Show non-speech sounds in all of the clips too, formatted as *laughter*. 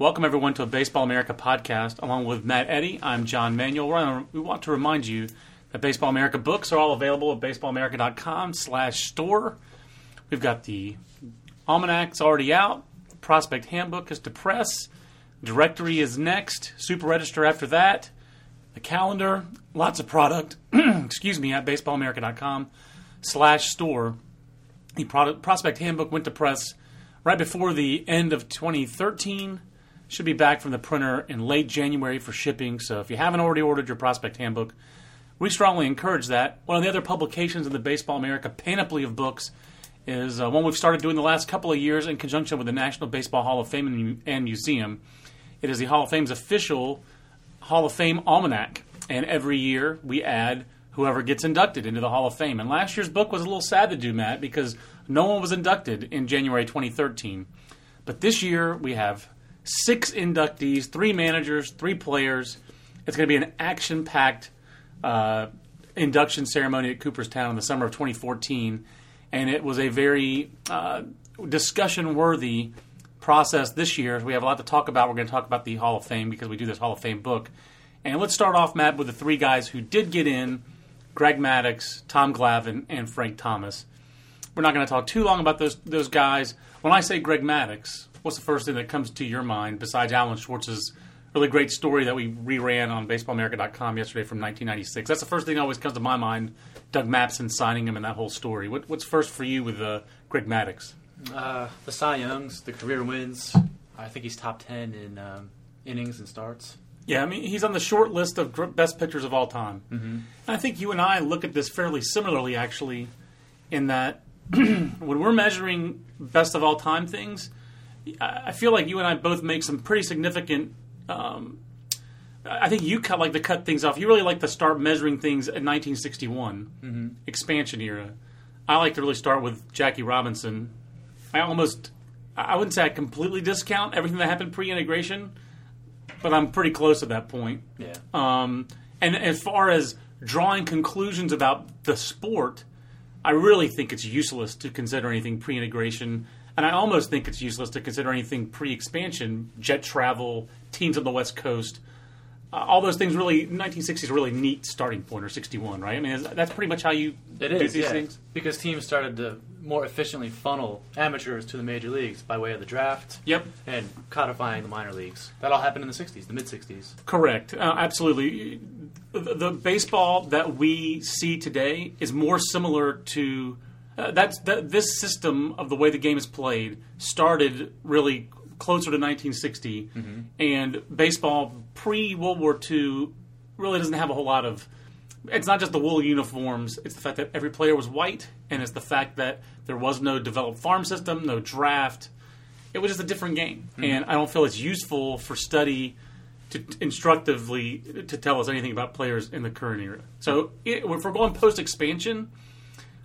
Welcome, everyone, to a Baseball America podcast. Along with Matt Eddy, I'm John Manuel. We want to remind you that Baseball America books are all available at baseballamerica.com slash store. We've got the Almanac's already out. Prospect Handbook is to press. Directory is next. Super Register after that. The calendar, lots of product. *clears throat* excuse me, at baseballamerica.com slash store. The product, Prospect Handbook went to press right before the end of 2013. Should be back from the printer in late January for shipping. So if you haven't already ordered your Prospect Handbook, we strongly encourage that. One of the other publications in the Baseball America panoply of books is uh, one we've started doing the last couple of years in conjunction with the National Baseball Hall of Fame and Museum. It is the Hall of Fame's official Hall of Fame Almanac. And every year we add whoever gets inducted into the Hall of Fame. And last year's book was a little sad to do, Matt, because no one was inducted in January 2013. But this year we have six inductees, three managers, three players. It's going to be an action packed uh, induction ceremony at Cooperstown in the summer of 2014. And it was a very uh, discussion worthy process this year. We have a lot to talk about. We're going to talk about the Hall of Fame because we do this Hall of Fame book. And let's start off, Matt, with the three guys who did get in Greg Maddux, Tom Glavine, and Frank Thomas. We're not going to talk too long about those, those guys. When I say Greg Maddux, what's the first thing that comes to your mind besides Alan Schwarz's really great story that we reran on BaseballAmerica.com yesterday from 1996? That's the first thing that always comes to my mind. Doug Mapson signing him in that whole story. What, what's first for you with uh, Greg Maddux? Uh, the Cy Youngs, the career wins. I think he's top ten in um, innings and starts. Yeah, I mean he's on the short list of best pitchers of all time. Mm-hmm. I think you and I look at this fairly similarly, actually, in that *clears throat* when we're measuring best of all time things, I feel like you and I both make some pretty significant. Um, I think you cut like to cut things off. You really like to start measuring things in 1961 mm-hmm. expansion era. I like to really start with Jackie Robinson. I almost, I wouldn't say I completely discount everything that happened pre-integration, but I'm pretty close at that point. Yeah. Um, and as far as drawing conclusions about the sport, I really think it's useless to consider anything pre-integration and I almost think it's useless to consider anything pre-expansion, jet travel, teams on the West Coast. Uh, all those things really 1960s really neat starting point or 61 right? I mean that's pretty much how you it do is, these yeah. things? Because teams started to more efficiently funnel amateurs to the major leagues by way of the draft yep. and codifying the minor leagues. That all happened in the 60s the mid 60s correct. Uh, absolutely. The, the baseball that we see today is more similar to uh, that's that, this system of the way the game is played started really closer to 1960, mm-hmm. and baseball pre World War II really doesn't have a whole lot of. It's not just the wool uniforms; it's the fact that every player was white, and it's the fact that there was no developed farm system, no draft. It was just a different game, mm-hmm. and I don't feel it's useful for study to instructively to tell us anything about players in the current era. So it, if we're going post expansion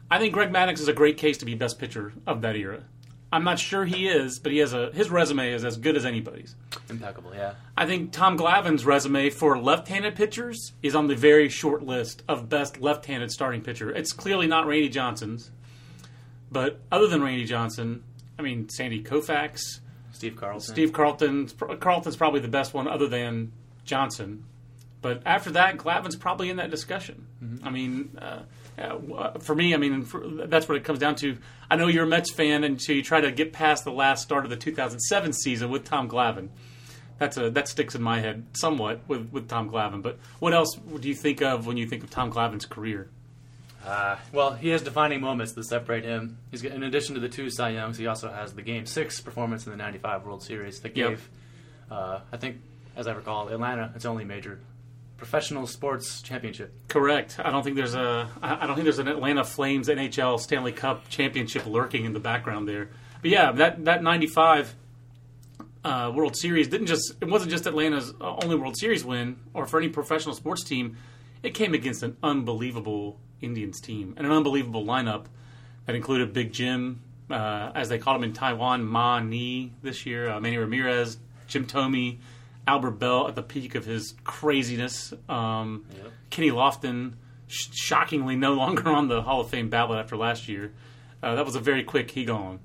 I think Greg Maddux is a great case to be best pitcher of that era. I'm not sure he is, but he has a his resume is as good as anybody's. Impeccable, yeah. I think Tom Glavine's resume for left-handed pitchers is on the very short list of best left-handed starting pitcher. It's clearly not Randy Johnson's, but other than Randy Johnson, I mean Sandy Koufax, Steve Carlton. Steve Carlton. Carlton's probably the best one other than Johnson. But after that, Glavine's probably in that discussion. Mm-hmm. I mean. Uh, uh, for me, I mean, for, that's what it comes down to. I know you're a Mets fan, and so you try to get past the last start of the 2007 season with Tom Glavine. that's a that sticks in my head somewhat with with Tom Glavine. But what else do you think of when you think of Tom Glavine's career? Uh, well, he has defining moments that separate him. He's got, in addition to the two Cy Youngs, he also has the Game Six performance in the '95 World Series that Yep. gave, uh, I think, as I recall, Atlanta its only major professional sports championship. Correct. I don't think there's a. I don't think there's an Atlanta Flames NHL Stanley Cup championship lurking in the background there. But yeah, that that '95 uh, World Series didn't just. It wasn't just Atlanta's only World Series win, or for any professional sports team. It came against an unbelievable Indians team and an unbelievable lineup that included Big Jim, uh, as they called him in Taiwan, Ma Ni this year, uh, Manny Ramirez, Jim Thome, Albert Belle at the peak of his craziness, um, Yep. Kenny Lofton, sh- shockingly no longer on the Hall of Fame ballot after last year. Uh, that was a very quick he gone.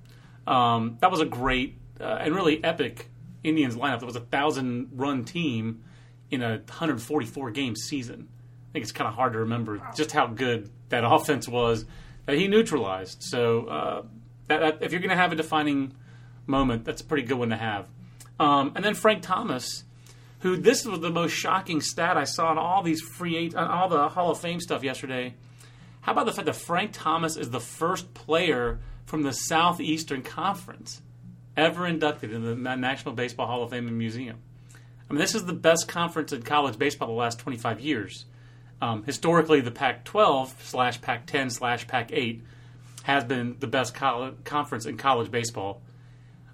Um, that was a great uh, and really epic Indians lineup. That was a thousand run team in a 144 game season. I think it's kind of hard to remember just how good that *laughs* offense was that he neutralized. So uh, that, that, if you're going to have a defining moment, that's a pretty good one to have. Um, and then Frank Thomas, who this was the most shocking stat I saw in all these free eight, on all the Hall of Fame stuff yesterday. How about the fact that Frank Thomas is the first player from the Southeastern Conference ever inducted in the National Baseball Hall of Fame and Museum? I mean, this is the best conference in college baseball the last 25 years. Um, historically, the Pac 12 slash Pac 10 slash Pac 8 has been the best coll- conference in college baseball.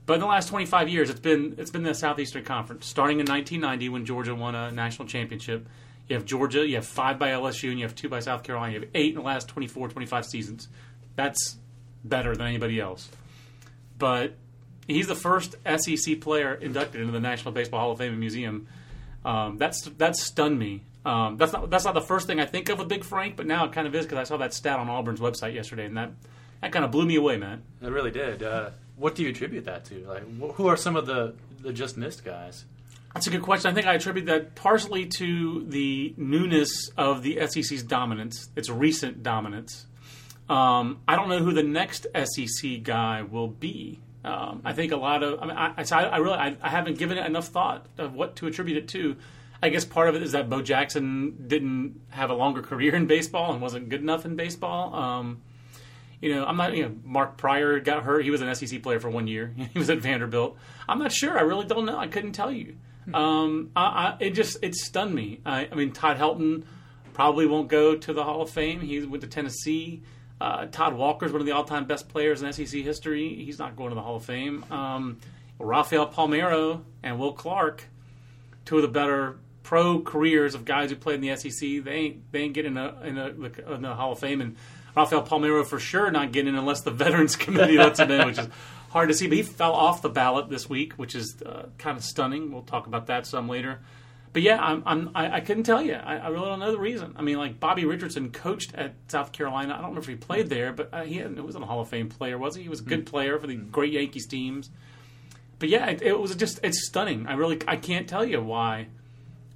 But in the last 25 years, it's been it's been the Southeastern Conference. Starting in 1990, when Georgia won a national championship, you have Georgia, you have five by LSU, and you have two by South Carolina. You have eight in the last 24, 25 seasons. That's better than anybody else. But he's the first SEC player inducted into the National Baseball Hall of Fame and Museum. Um, that's that stunned me. Um, that's not that's not the first thing I think of with Big Frank, but now it kind of is because I saw that stat on Auburn's website yesterday, and that that kind of blew me away, man. It really did. Uh, what do you attribute that to? Like, wh- who are some of the, the just missed guys? That's a good question. I think I attribute that partially to the newness of the SEC's dominance, its recent dominance. Um, I don't know who the next SEC guy will be. Um, I think a lot of. I mean, I, I, I really I, I haven't given it enough thought of what to attribute it to. I guess part of it is that Bo Jackson didn't have a longer career in baseball and wasn't good enough in baseball. Um, you know, I'm not. You know, Mark Prior got hurt. He was an SEC player for one year. *laughs* He was at Vanderbilt. I'm not sure. I really don't know. I couldn't tell you. Um, I, I, it just it stunned me. I, I mean, Todd Helton probably won't go to the Hall of Fame. He went to Tennessee. Uh, Todd Walker is one of the all-time best players in SEC history. He's not going to the Hall of Fame. Um, Rafael Palmeiro and Will Clark, two of the better pro careers of guys who played in the SEC. They ain't they ain't getting in, a, in, a, in the Hall of Fame. And Rafael Palmeiro for sure not getting in unless the Veterans *laughs* Committee lets him in, which is hard to see. But he fell off the ballot this week, which is uh, kind of stunning. We'll talk about that some later. But yeah, I'm, I'm, I, I couldn't tell you. I, I really don't know the reason. I mean, like Bobby Richardson coached at South Carolina. I don't know if he played there, but uh, he, hadn't, he wasn't a Hall of Fame player, was he? He was a good player for the great Yankees teams. But yeah, it, it was just it's stunning. I really I can't tell you why.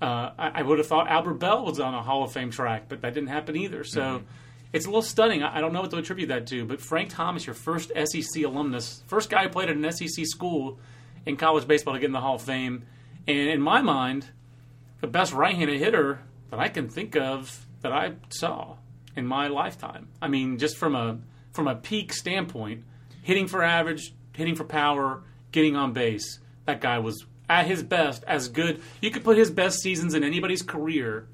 Uh, I, I would have thought Albert Belle was on a Hall of Fame track, but that didn't happen either. So it's a little stunning. I, don't know what to attribute that to. But Frank Thomas, your first SEC alumnus, first guy who played at an SEC school in college baseball to get in the Hall of Fame, and in my mind, the best right-handed hitter that I can think of that I saw in my lifetime. I mean, just from a from a peak standpoint, hitting for average, hitting for power, getting on base, that guy was at his best as good. You could put his best seasons in anybody's career,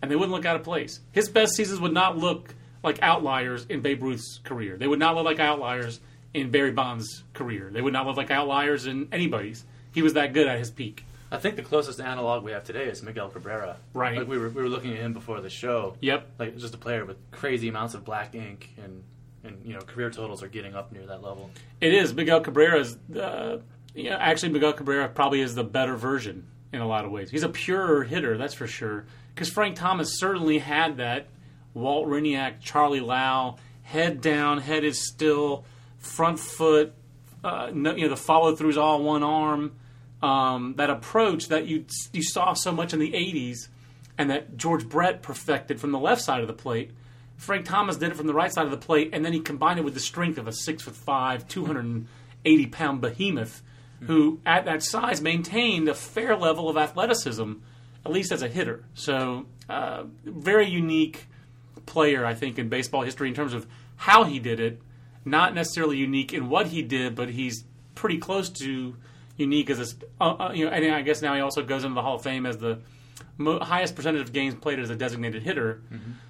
and they wouldn't look out of place. His best seasons would not look like outliers in Babe Ruth's career. They would not look like outliers in Barry Bonds' career. They would not look like outliers in anybody's. He was that good at his peak. I think the closest analog we have today is Miguel Cabrera. Right. Like we were we were looking at him before the show. Yep. Like just a player with crazy amounts of black ink and and you know career totals are getting up near that level. It is Miguel Cabrera's. Uh, you know, actually, Miguel Cabrera probably is the better version in a lot of ways. He's a purer hitter, that's for sure. Because Frank Thomas certainly had that Walt Hriniak, Charlie Lau, head down, head is still, front foot. Uh, no, you know the follow throughs all one arm. Um, that approach that you you saw so much in the '80s, and that George Brett perfected from the left side of the plate. Frank Thomas did it from the right side of the plate, and then he combined it with the strength of a six foot five, two hundred and eighty pound behemoth who at that size maintained a fair level of athleticism, at least as a hitter. So, uh, very unique player, I think, in baseball history in terms of how he did it. Not necessarily unique in what he did, but he's pretty close to unique as a, uh, uh, you know. And I guess now he also goes into the Hall of Fame as the mo- highest percentage of games played as a designated hitter.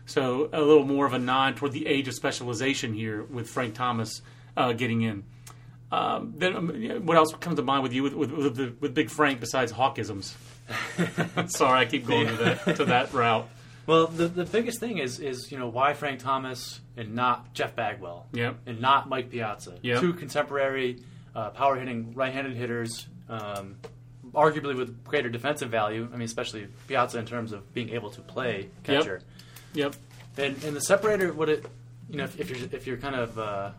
So a little more of a nod toward the age of specialization here with Frank Thomas uh, getting in. Um, then um, what else comes to mind with you with with, with, with Big Frank besides hawkisms? *laughs* Sorry, I keep going to that to that route. Well, the the biggest thing is is you know why Frank Thomas and not Jeff Bagwell, Yep. and not Mike Piazza, Yep. two contemporary uh, power hitting right-handed hitters, um, arguably with greater defensive value. I mean, especially Piazza in terms of being able to play catcher. Yep. yep. And, and the separator, what it, you know, if, if you're if you're kind of uh,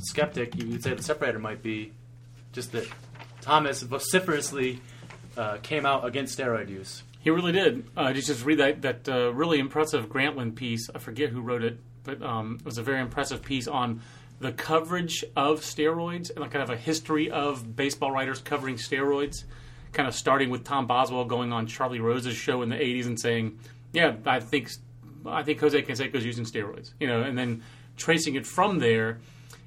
skeptic, you would say the separator might be just that Thomas vociferously uh, came out against steroid use. He really did. Uh, did you just read that that uh, really impressive Grantland piece? I forget who wrote it, but um, it was a very impressive piece on the coverage of steroids and kind of a history of baseball writers covering steroids. Kind of starting with Tom Boswell going on Charlie Rose's show in the '80s and saying, "Yeah, I think I think Jose Canseco is using steroids," you know, and then tracing it from there.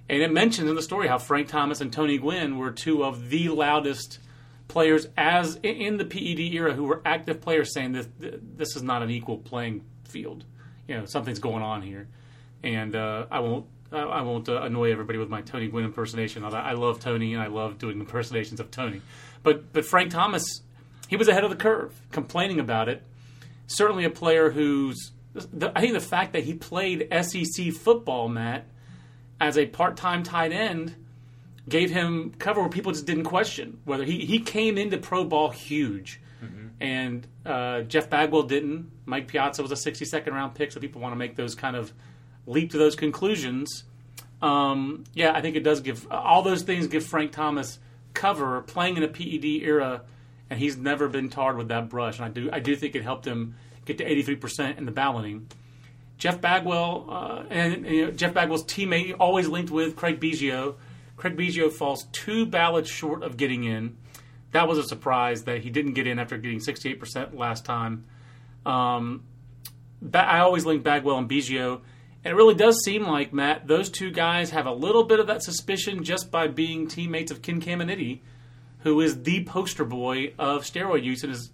And it mentions in the story how Frank Thomas and Tony Gwynn were two of the loudest players as in- the PED era who were active players saying this this is not an equal playing field. You know something's going on here, and uh, I won't I won't uh, annoy everybody with my Tony Gwynn impersonation. I love Tony and I love doing impersonations of Tony, but but Frank Thomas he was ahead of the curve, complaining about it. Certainly a player who's the, I think the fact that he played SEC football, Matt, as a part-time tight end gave him cover where people just didn't question whether he, he came into pro ball huge. And uh, Jeff Bagwell didn't. Mike Piazza was a 62nd round pick, so people want to make those kind of leap to those conclusions. Um, yeah, I think it does give all those things give Frank Thomas cover playing in a PED era, and he's never been tarred with that brush. And I do I do think it helped him get to 83% in the balloting. Jeff Bagwell uh, and you know, Jeff Bagwell's teammate always linked with Craig Biggio. Craig Biggio falls two ballots short of getting in. That was a surprise that he didn't get in after getting 68% last time. Um, I always link Bagwell and Biggio, and it really does seem like Matt those two guys have a little bit of that suspicion just by being teammates of Ken Caminiti, who is the poster boy of steroid use and is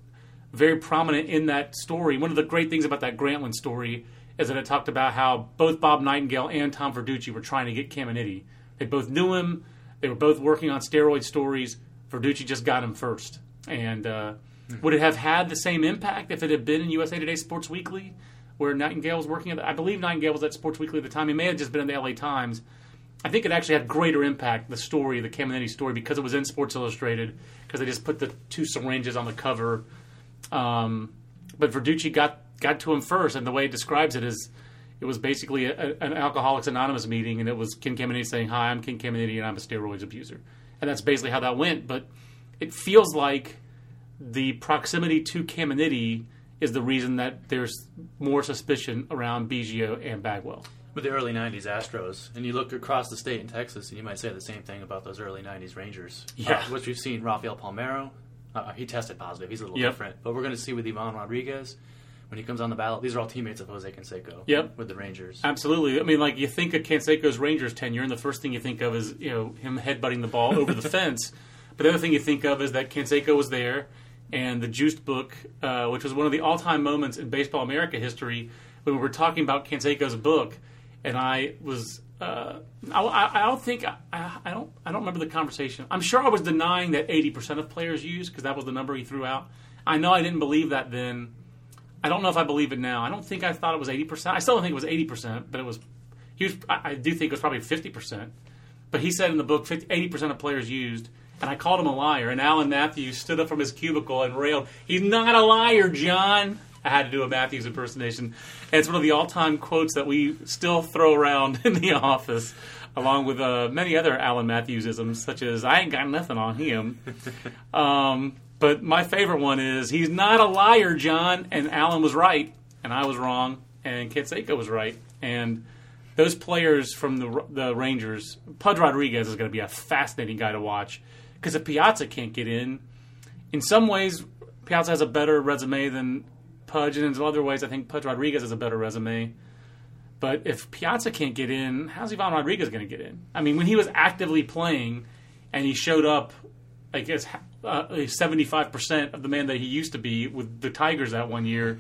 very prominent in that story. One of the great things about that Grantland story is that it talked about how both Bob Nightingale and Tom Verducci were trying to get Caminiti. They both knew him. They were both working on steroid stories. Verducci just got him first. And uh, would it have had the same impact if it had been in USA Today Sports Weekly, where Nightingale was working at? The, I believe Nightingale was at Sports Weekly at the time. He may have just been in the LA Times. I think it actually had greater impact, the story, the Caminiti story, because it was in Sports Illustrated, because they just put the two syringes on the cover. Um, but Verducci got got to him first, and the way it describes it is, it was basically a, a- an Alcoholics Anonymous meeting, and it was Ken Caminiti saying, "Hi, I'm Ken Caminiti, and I'm a steroids abuser," and that's basically how that went. But it feels like the proximity to Caminiti is the reason that there's more suspicion around Biggio and Bagwell. With the early '90s Astros, and you look across the state in Texas, and you might say the same thing about those early '90s Rangers. Yeah. uh, which we've seen. Rafael Palmeiro, uh, he tested positive. He's a little Yep. different, but we're going to see with Ivan Rodriguez when he comes on the ballot. These are all teammates of Jose Canseco. Yep. with the Rangers. Absolutely. I mean, like you think of Canseco's Rangers tenure, and the first thing you think of is you know him headbutting the ball over the *laughs* fence. But the other thing you think of is that Canseco was there, and the Juiced book, uh, which was one of the all-time moments in Baseball America history, when we were talking about Canseco's book, and I was. Uh, I, I I don't think I, I don't I don't remember the conversation. I'm sure I was denying that 80% of players use because that was the number he threw out. I know I didn't believe that then. I don't know if I believe it now. I don't think I thought it was 80%. I still don't think it was 80%, but it was. He was. I, I do think it was probably 50%. But he said in the book 50, 80% of players used, and I called him a liar. And Alan Matthews stood up from his cubicle and railed, "He's not a liar, John." I had to do a Matthews impersonation. And it's one of the all-time quotes that we still throw around *laughs* in the office, along with uh, many other Alan Matthews-isms, such as "I ain't got nothing on him." *laughs* Um, but my favorite one is he's not a liar, John. And Alan was right, and I was wrong, and Canseco was right. And those players from the the Rangers, Pudge Rodriguez is going to be a fascinating guy to watch Because if Piazza can't get in, in some ways, Piazza has a better resume than Pudge, and in other ways, I think Pudge Rodriguez has a better resume. But if Piazza can't get in, how's Ivan Rodriguez going to get in? I mean, when he was actively playing and he showed up, I guess, uh, seventy-five percent of the man that he used to be with the Tigers that one year.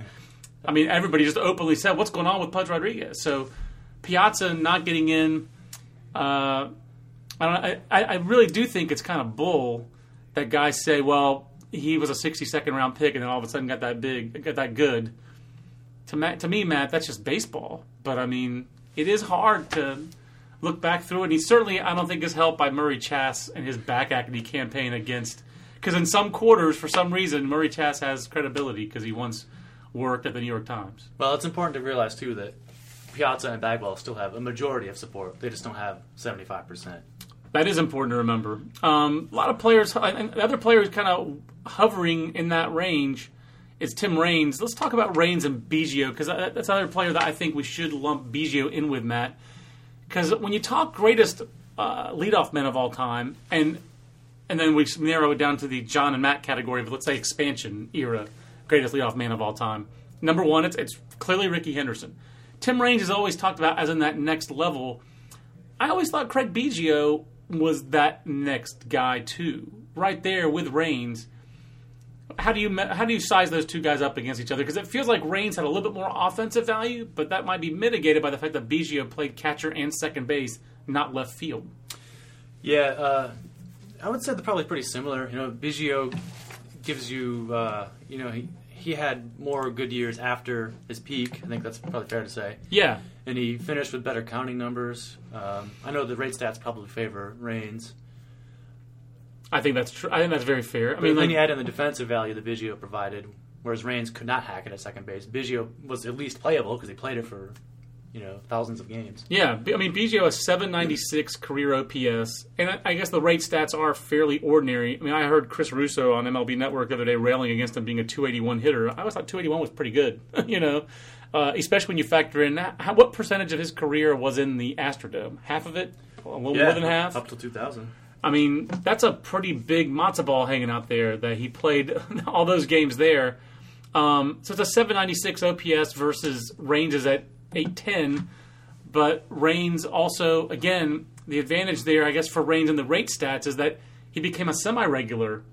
I mean, everybody just openly said, "What's going on with Pudge Rodriguez?" So Piazza not getting in. Uh, I, don't, I, I really do think it's kind of bull that guys say, "Well, he was a 62nd round pick and then all of a sudden got that big, got that good." To Matt, to me, Matt, that's just baseball. But I mean, it is hard to look back through it. And he certainly, I don't think, is helped by Murray Chass and his back acne campaign against. Because in some quarters, for some reason, Murray Chass has credibility because he once worked at the New York Times. Well, it's important to realize too that Piazza and Bagwell still have a majority of support. They just don't have seventy five percent. That is important to remember. Um, a lot of players, and other players kind of hovering in that range is Tim Raines. Let's talk about Raines and Biggio because that's another player that I think we should lump Biggio in with, Matt. Because when you talk greatest uh, leadoff men of all time, and and then we narrow it down to the John and Matt category of let's say expansion era greatest leadoff man of all time. Number one, it's it's clearly Rickey Henderson. Tim Raines is always talked about as in that next level. I always thought Craig Biggio was that next guy too, right there with Raines. How do you how do you size those two guys up against each other? Because it feels like Raines had a little bit more offensive value, but that might be mitigated by the fact that Biggio played catcher and second base, not left field. Yeah, uh, I would say they're probably pretty similar. You know, Biggio gives you, uh, you know, he he had more good years after his peak. I think that's probably fair to say. Yeah, and he finished with better counting numbers. Um, I know the rate stats probably favor Raines. I think that's true. I think that's very fair. I But mean, then like, you add in the defensive value that Biggio provided, whereas Raines could not hack it at second base. Biggio was at least playable because he played it for, you know, thousands of games. Yeah, I mean Biggio has 796 career OPS, and I- guess the rate stats are fairly ordinary. I mean, I heard Chris Russo on MLB Network the other day railing against him being a 281 hitter. I always thought 281 was pretty good, *laughs* you know, uh, especially when you factor in how, what percentage of his career was in the Astrodome. Half of it, a little more than half. up till 2000. I mean, that's a pretty big matzo ball hanging out there that he played *laughs* all those games there. Um, so it's a 796 OPS versus Raines's at 810. But Raines also, again, the advantage there, I guess, for Raines in the rate stats is that he became a semi regular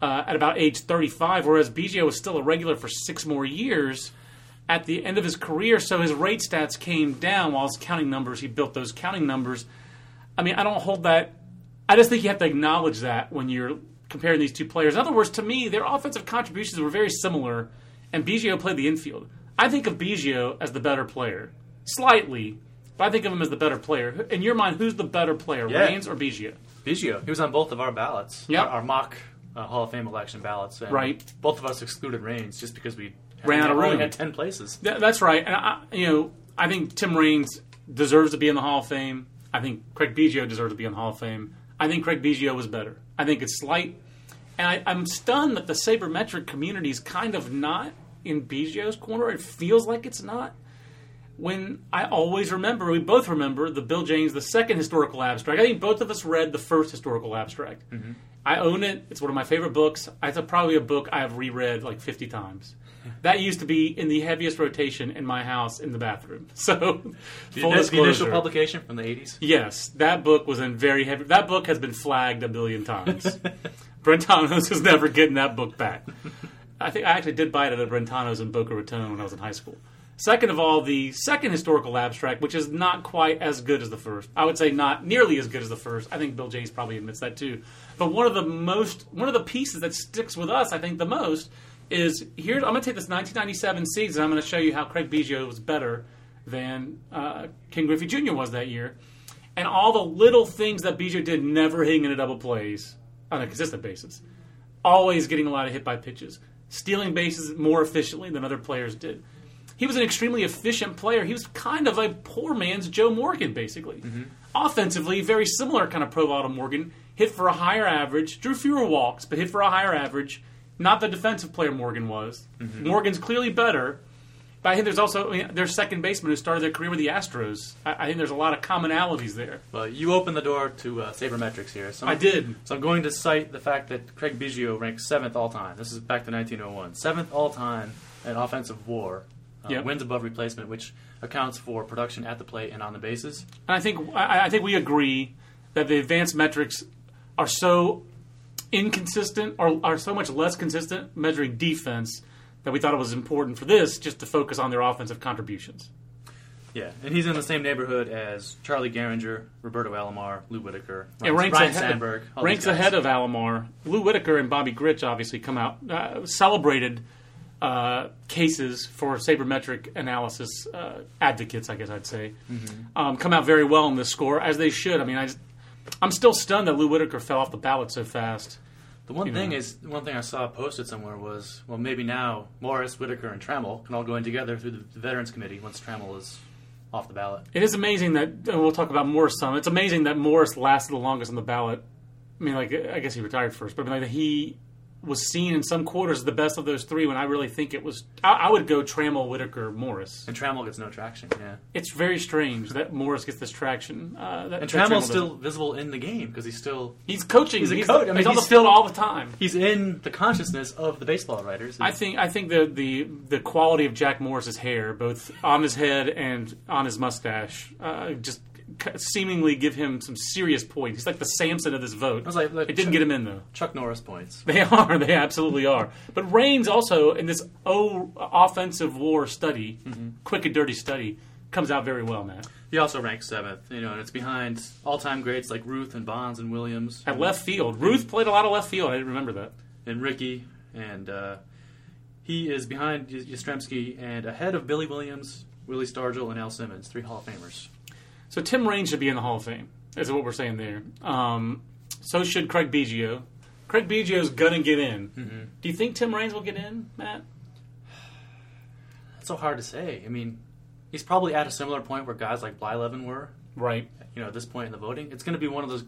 uh, at about age 35, whereas Biggio was still a regular for six more years at the end of his career. So his rate stats came down while his counting numbers, he built those counting numbers. I mean, I don't hold that. I just think you have to acknowledge that when you're comparing these two players. In other words, to me, their offensive contributions were very similar, and Biggio played the infield. I think of Biggio as the better player, slightly, but I think of him as the better player. In your mind, who's the better player, Yeah. Raines or Biggio? Biggio, he was on both of our ballots. Our, our mock uh, Hall of Fame election ballots. Right. Both of us excluded Raines just because we Ran out of room. had 10 places. Th- that's right, and I, you know, I think Tim Raines deserves to be in the Hall of Fame. I think Craig Biggio deserves to be in the Hall of Fame. I think Craig Biggio was better. I think it's slight, and I, I'm stunned that the sabermetric community is kind of not in Biggio's corner. It feels like it's not. When I always remember, we both remember the Bill James, the second historical abstract. I think both of us read the first historical abstract. Mm-hmm. I own it. It's one of my favorite books. It's a, probably a book I have reread like 50 times. *laughs* That used to be in the heaviest rotation in my house in the bathroom. *laughs* So, The, full the initial publication from the 80s. Yes, that book was in very heavy. That book has been flagged a billion times. *laughs* Brentanos is never getting that book back. I think I actually did buy it at a Brentanos in Boca Raton when I was in high school. Second of all, the second historical abstract, which is not quite as good as the first. I would say not nearly as good as the first. I think Bill James probably admits that too. But one of the most, one of the pieces that sticks with us, I think, the most is here. I'm going to take this 1997 season. And I'm going to show you how Craig Biggio was better than uh, Ken Griffey Jr. was that year, and all the little things that Biggio did, never hitting into double plays on a consistent basis, always getting a lot of hit by pitches, stealing bases more efficiently than other players did. He was an extremely efficient player. He was kind of a poor man's Joe Morgan, basically. Mm-hmm. Offensively, very similar kind of profile to Morgan. Hit for a higher average, drew fewer walks, but hit for a higher average. Not the defensive player Morgan was. Mm-hmm. Morgan's clearly better. But I think there's also I mean, their second baseman who started their career with the Astros. I, I think there's a lot of commonalities there. Well, you opened the door to uh, sabermetrics here. So I did. So I'm going to cite the fact that Craig Biggio ranks seventh all time. This is back to 1901. Seventh all time in offensive WAR. Uh, Yep. Wins above replacement, which accounts for production at the plate and on the bases. And I think I, I think we agree that the advanced metrics are so inconsistent or are so much less consistent measuring defense that we thought it was important for this just to focus on their offensive contributions. Yeah, and he's in the same neighborhood as Charlie Gehringer, Roberto Alomar, Lou Whitaker, It Ryan, ranks Ryan ahead, Sandberg. all ranks ahead of Alomar. Lou Whitaker and Bobby Grich obviously come out uh, celebrated uh, cases for sabermetric analysis uh, advocates, I guess I'd say, Mm-hmm. um, come out very well in this score as they should. I mean, I just, I'm still stunned that Lou Whitaker fell off the ballot so fast. The one you thing know. is, one thing I saw posted somewhere was, well, maybe now Morris, Whitaker, and Trammell can all go in together through the, Veterans Committee once Trammell is off the ballot. It is amazing that and we'll talk about Morris some. It's amazing that Morris lasted the longest on the ballot. I mean, like I guess he retired first, but I mean, like he was seen in some quarters the best of those three. When I really think it was, I, I would go Trammell, Whitaker, Morris. And Trammell gets no traction. Yeah, It's very strange that Morris gets this traction. Uh, that, and that Trammell Trammell's still visible in the game because he's still he's coaching. he's a he's, coach. I mean, he's on the field still- all the time. he's in the consciousness of the baseball writers. I think I think the, the the quality of Jack Morris's hair, both on his head and on his mustache, uh, just seemingly give him some serious points. He's like the Samson of this vote. was like- it didn't Chuck- get him in though. Chuck Norris points. *laughs* They are. They absolutely are. But Raines also in this O offensive war study, Mm-hmm. quick and dirty study, comes out very well, Matt. He also ranks seventh, you know, and it's behind all-time greats like Ruth and Bonds and Williams At left field, Ruth played a lot of left field. I didn't remember that. and Rickey, and uh, he is behind Yastrzemski and ahead of Billy Williams, Willie Stargell, and Al Simmons, three Hall of Famers. So Tim Raines should be in the Hall of Fame. Is what we're saying there. Um, so should Craig Biggio. Craig Biggio's gonna get in. Mm-hmm. Do you think Tim Raines will get in, Matt? That's so hard to say. I mean, he's probably at a similar point where guys like Blyleven were. Right. You know, at this point in the voting, it's going to be one of those.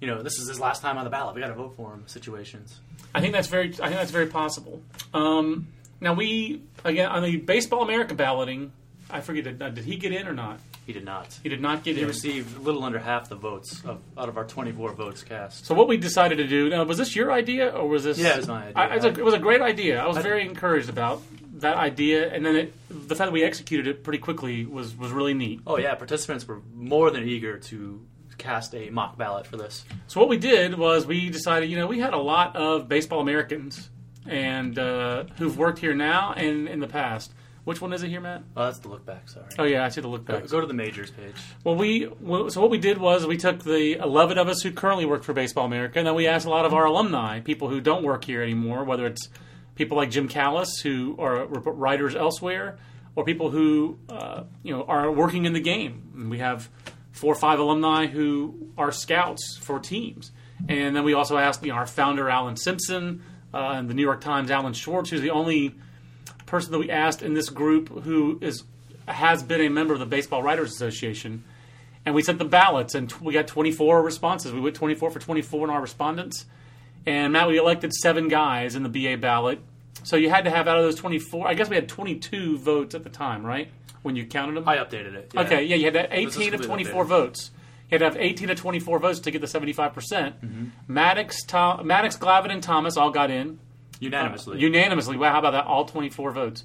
You know, this is his last time on the ballot. We got to vote for him. Situations. I think that's very. I think that's very possible. Um, now we again on the Baseball America balloting. I forget. Did, did he get in or not? He did not. He did not get He in. received a little under half the votes of, out of our 24 votes cast. So what we decided to do now was this your idea or was this? Yeah, it was my idea. I, it's a, it was a great idea. I was I- very encouraged about that idea, and then it, the fact that we executed it pretty quickly was was really neat. Oh yeah, participants were more than eager to cast a mock ballot for this. So what we did was we decided, you know, we had a lot of baseball Americans and uh, who've worked here now and in the past. Which one is it here, Matt? Oh, that's the look back. Sorry. Oh yeah, I see the look Go, back. go to the majors page. Well, we well, so what we did was we took the 11 of us who currently work for Baseball America, and then we asked a lot of our alumni, people who don't work here anymore, whether it's people like Jim Callis who are writers elsewhere, or people who uh, you know are working in the game. And we have four or five alumni who are scouts for teams, and then we also asked you know our founder Alan Simpson uh, and the New York Times Alan Schwarz, who's the only person that we asked in this group who is has been a member of the Baseball Writers Association, and we sent the ballots, and t- we got 24 responses. We went 24 for 24 in our respondents, and Matt, we elected seven guys in the BA ballot. So you had to have out of those 24. I guess we had 22 votes at the time, right? When you counted them. I updated it. yeah. Okay, yeah, you had to have This is 18 of completely 24 updated. votes. You had to have 18 of 24 votes to get the 75%. percent Mm-hmm. Maddux, Tom, Maddux, Glavine, and Thomas all got in. Unanimously. Uh, unanimously. Wow, how about that? All 24 votes.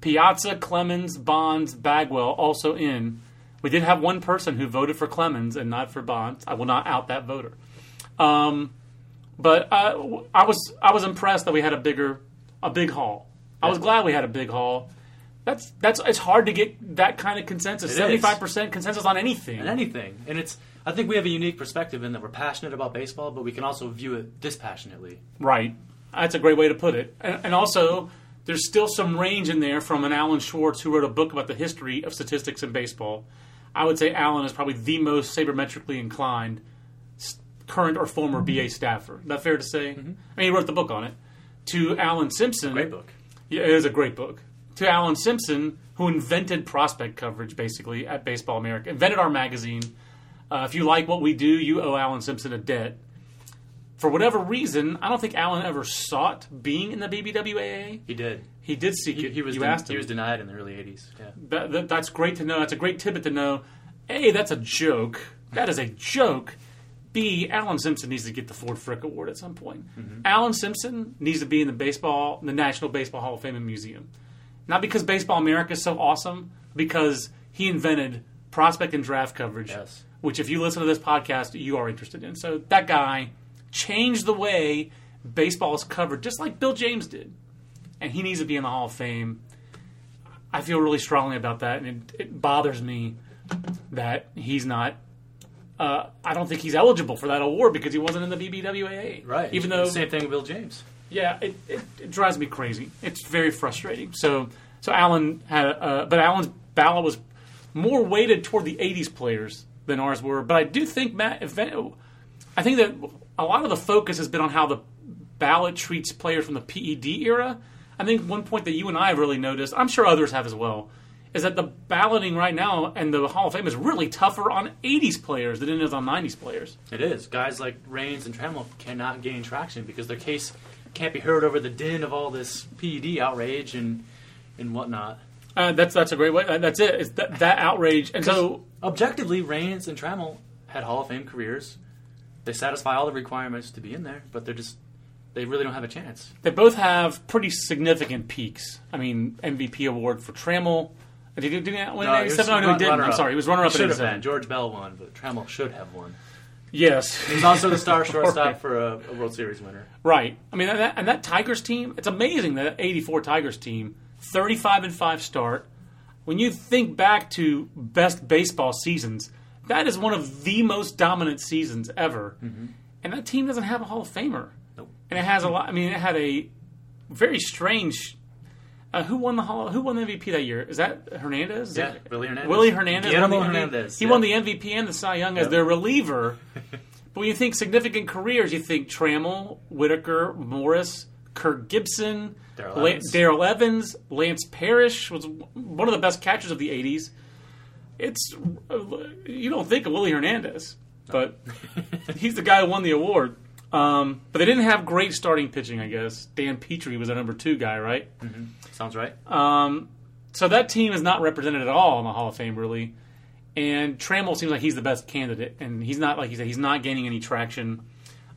Piazza, Clemens, Bonds, Bagwell also in. We did have one person who voted for Clemens and not for Bonds. I will not out that voter. Um, but uh, w- I was I was impressed that we had a bigger a big haul. I was glad we had a big haul. That's that's it's hard to get that kind of consensus. Seventy five percent consensus on anything. and anything. And it's I think we have a unique perspective in that we're passionate about baseball, but we can also view it dispassionately. Right. That's a great way to put it. And, and also, there's still some range in there from an Alan Schwarz who wrote a book about the history of statistics in baseball. I would say Alan is probably the most sabermetrically inclined current or former BA staffer. Is that fair to say? I mean, he wrote the book on it. To Alan Simpson. Great book. Yeah, it is a great book. To Alan Simpson, who invented prospect coverage basically at Baseball America, invented our magazine. Uh, if you like what we do, you owe Alan Simpson a debt. For whatever reason, I don't think Alan ever sought being in the BBWAA. He did. He did seek He, it. he was you den- asked he was denied in the early '80s. Yeah. That, that, that's great to know. That's a great tidbit to know. A, that's a joke. That is a joke. B, Alan Simpson needs to get the Ford Frick Award at some point. Mm-hmm. Alan Simpson needs to be in the baseball, the National Baseball Hall of Fame and Museum. Not because Baseball America is so awesome, because he invented prospect and draft coverage, Yes. which if you listen to this podcast, you are interested in. So that guy changed the way baseball is covered, just like Bill James did. And he needs to be in the Hall of Fame. I feel really strongly about that, and it, it bothers me that he's not. Uh, I don't think he's eligible for that award because he wasn't in the BBWAA. Right. Even though, same thing with Bill James. yeah, it, it, it drives me crazy. It's very frustrating. So, so Alan had, uh, but Alan's ballot was more weighted toward the '80s players than ours were. But I do think Matt, if, I think that a lot of the focus has been on how the ballot treats players from the PED era. I think one point that you and I have really noticed, I'm sure others have as well, is that the balloting right now and the Hall of Fame is really tougher on 80s players than it is on 90s players. It is. Guys like Raines and Trammell cannot gain traction because their case can't be heard over the din of all this PED outrage and and whatnot. Uh, that's that's a great way. uh, That's it. It's that, that outrage, and so Objectively, Raines and Trammell had Hall of Fame careers. They satisfy all the requirements to be in there, but they're just they really don't have a chance. they both have pretty significant peaks. I mean, MVP award for Trammell. Did he, did he win No, in he was 87? No, he didn't. I'm sorry. He was runner up in should have 87. been. George Bell won, but Trammell should have won. Yes. *laughs* He's also the star *laughs* shortstop for a, a World Series winner. Right. I mean, and that, and that Tigers team, it's amazing that 84 Tigers team, 35 and 5 start. When you think back to best baseball seasons, that is one of the most dominant seasons ever. And that team doesn't have a Hall of Famer. Nope. And it has a lot, I mean, it had a very strange. Uh, who won the Hall? Who won the MVP that year? Is that Hernandez? Is Yeah, that- Willie Hernandez. Willie Hernandez. Guillermo Hernandez, He yeah. won the MVP and the Cy Young as their reliever. *laughs* but when you think significant careers, you think Trammell, Whitaker, Morris, Kirk Gibson, Darrell Evans. Darrell Evans, Lance Parrish was one of the best catchers of the '80s. It's you don't think of Willie Hernandez, but *laughs* he's the guy who won the award. Um, but they didn't have great starting pitching, I guess. Dan Petry was their number two guy, right? Sounds right. Um, so that team is not represented at all in the Hall of Fame, really. And Trammell seems like he's the best candidate, and he's not like you said. He's not gaining any traction.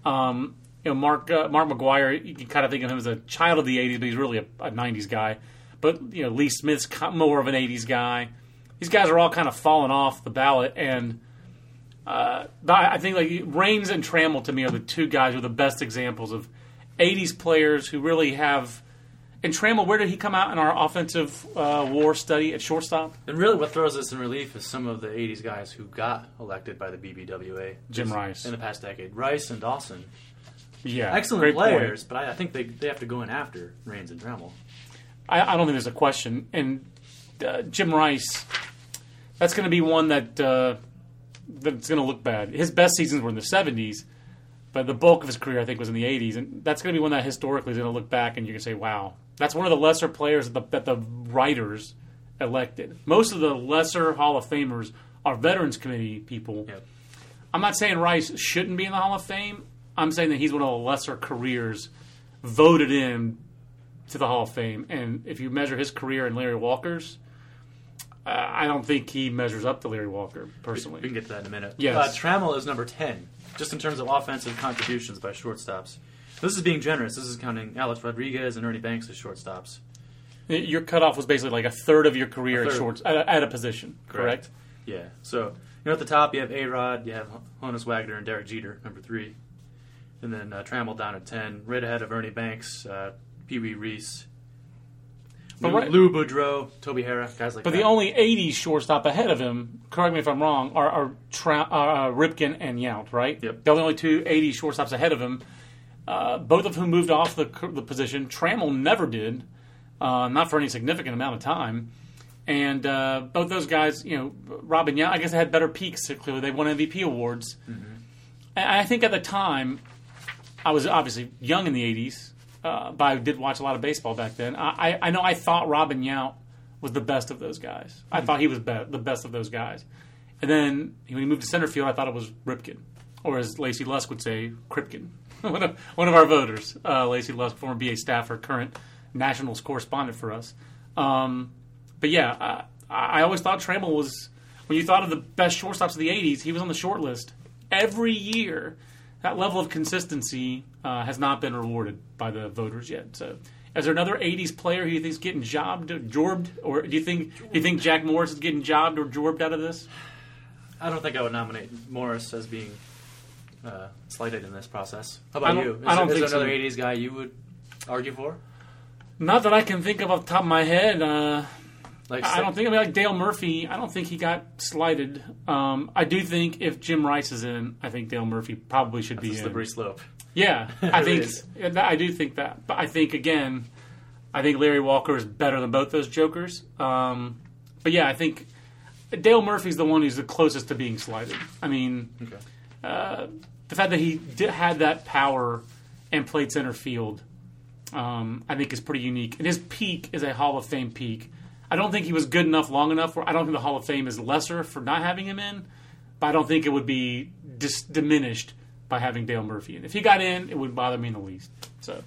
Um, you know, Mark uh, Mark McGwire, you can kind of think of him as a child of the '80s, but he's really a, a '90s guy. But you know, Lee Smith's more of an '80s guy. These guys are all kind of falling off the ballot, and uh, I think like Raines and Trammell to me are the two guys who are the best examples of '80s players who really have. And Trammell, where did he come out in our offensive uh, war study at shortstop? And really, what throws us in relief is some of the '80s guys who got elected by the BBWA. Jim Rice. in the past decade. Rice and Dawson, Yeah, excellent great point. players, but I, I think they, they have to go in after Raines and Trammell. I, I don't think there's a question. And uh, Jim Rice, that's going to be one that uh, that's going to look bad. His best seasons were in the '70s, but the bulk of his career, I think, was in the '80s, and that's going to be one that historically is going to look back and you can say, "Wow, that's one of the lesser players that the, that the writers elected." Most of the lesser Hall of Famers are Veterans Committee people. Yep. I'm not saying Rice shouldn't be in the Hall of Fame. I'm saying that he's one of the lesser careers voted in to the Hall of Fame. And if you measure his career and Larry Walker's, I don't think he measures up to Larry Walker personally. We can get to that in a minute. Yes. Uh, Trammell is number 10, just in terms of offensive contributions by shortstops. This is being generous. This is counting Alex Rodriguez and Ernie Banks as shortstops. Your cutoff was basically like a third of your career at shorts at a, at a position, correct? Yeah. So, you know, at the top, you have A Rod, you have Honus Wagner, and Derek Jeter, number three. And then uh, Trammell down at 10, right ahead of Ernie Banks, uh, Pee Wee Reese, But Lou, right- Lou Boudreau, Toby Harrah, guys like But that. But the only '80s shortstop ahead of him, correct me if I'm wrong, are, are Tra- uh, Ripken and Yount, right? Yep. They're the only two '80s shortstops ahead of him. Uh, both of whom moved off the, the position. Trammell never did, uh, not for any significant amount of time. And uh, both those guys, you know, Robin Yount, I guess they had better peaks. Clearly, they won MVP awards. And I think at the time, I was obviously young in the '80s, uh, but I did watch a lot of baseball back then. I, I, I know I thought Robin Yount was the best of those guys. I thought he was be- the best of those guys. And then when he moved to center field, I thought it was Ripken. or as Lacy Lusk would say, Kripken. *laughs* one, of, one of our voters, uh, Lacy Lusk, former BA staffer, current Nationals correspondent for us. Um, but yeah, I, I always thought Trammell was, when you thought of the best shortstops of the 80s, he was on the short list. Every year, that level of consistency uh, has not been rewarded by the voters yet. So, is there another '80s player who you think is getting jobbed, or jorbed, or do you think do you think Jack Morris is getting jobbed or jorbed out of this? I don't think I would nominate Morris as being uh, slighted in this process. How I about don't- you? Is, I don't there- is think there another so. '80s guy you would argue for? Not that I can think of off the top of my head. Uh, Like I don't think I mean like Dale Murphy. I don't think he got slighted. Um, I do think if Jim Rice is in, I think Dale Murphy probably should It's be a in. slippery slope. Yeah, *laughs* I think is. yeah, that- I do think that. But I think again, I think Larry Walker is better than both those jokers. Um, but yeah, I think Dale Murphy's the one who's the closest to being slighted. I mean, Okay. uh, the fact that he did, had that power and played center field, um, I think is pretty unique. And his peak is a Hall of Fame peak. I don't think he was good enough, long enough. Where I don't think the Hall of Fame is lesser for not having him in, but I don't think it would be dis- diminished by having Dale Murphy in. If he got in, it wouldn't bother me in the least. So,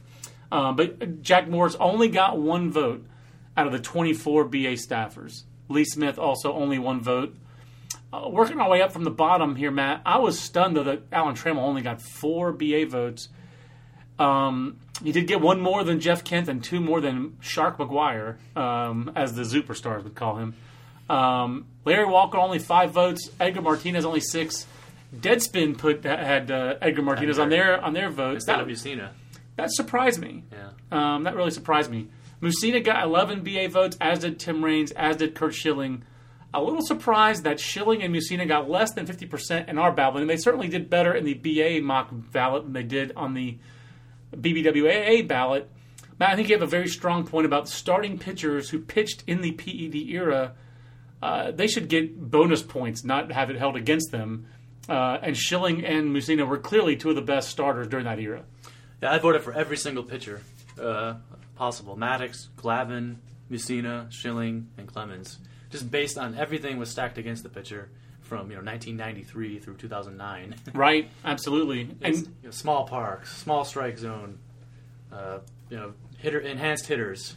um, but Jack Morris only got one vote out of the 24 BA staffers. Lee Smith also only one vote. Uh, working our way up from the bottom here, Matt. I was stunned though that Alan Trammell only got four BA votes. Um, he did get one more than Jeff Kent and two more than Shark McGwire, um, as the superstars would call him. Um, Larry Walker only five votes. Edgar Martinez only six. Deadspin put had uh, Edgar Martinez on their on their votes. That, of that surprised me. Yeah. Um, that really surprised me. Mussina got 11 BA votes, as did Tim Raines, as did Curt Schilling. A little surprised that Schilling and Mussina got less than 50% in our ballot, and they certainly did better in the BA mock ballot than they did on the BBWAA ballot. Matt, I think you have a very strong point about starting pitchers who pitched in the PED era. Uh, they should get bonus points, not have it held against them. Uh, and Schilling and Mussina were clearly two of the best starters during that era. Yeah, I voted for every single pitcher uh, possible: Maddux, Glavine, Mussina, Schilling, and Clemens. Just based on everything was stacked against the pitcher from you know 1993 through 2009. *laughs* Right? Absolutely. and you know, small parks, small strike zone, uh, you know, hitter enhanced hitters,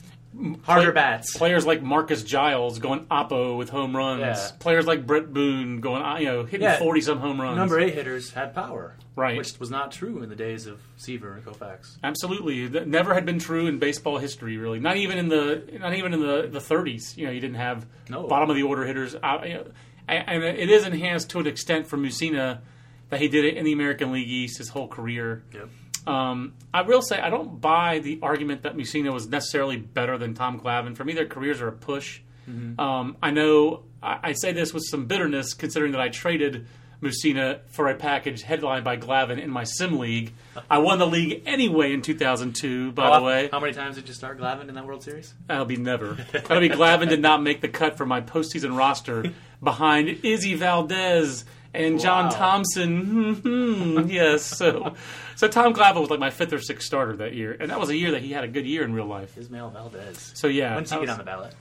harder bats. players like Marcus Giles going oppo with home runs. Yeah. Players like Bret Boone going, uh, you know, hitting Yeah. forty some home runs. Number eight hitters had power, Right. Which was not true in the days of Seaver and Koufax. Absolutely, that never had been true in baseball history. Really, not even in the not even in the the 30s. You know, you didn't have No. bottom of the order hitters. Out, you know, and, it is enhanced to an extent for Mussina that he did it in the American League East his whole career. Yep. Um, I will say I don't buy the argument that Mussina was necessarily better than Tom Glavine. For me, their careers are a push. Um, I know I, I say this with some bitterness, considering that I traded Mussina for a package headlined by Glavine in my sim league. I won the league anyway in 2002. By How- the way, how many times did you start Glavine in that World Series? that'll be never. That'll be Glavine did not make the cut for my postseason roster behind Izzy Valdez and John Wow. Thompson. Mhm, yes, so so Tom Glavine was like my fifth or sixth starter that year, and that was a year that he had a good year in real life. Ismael Valdes. So yeah, When's he get on the ballot?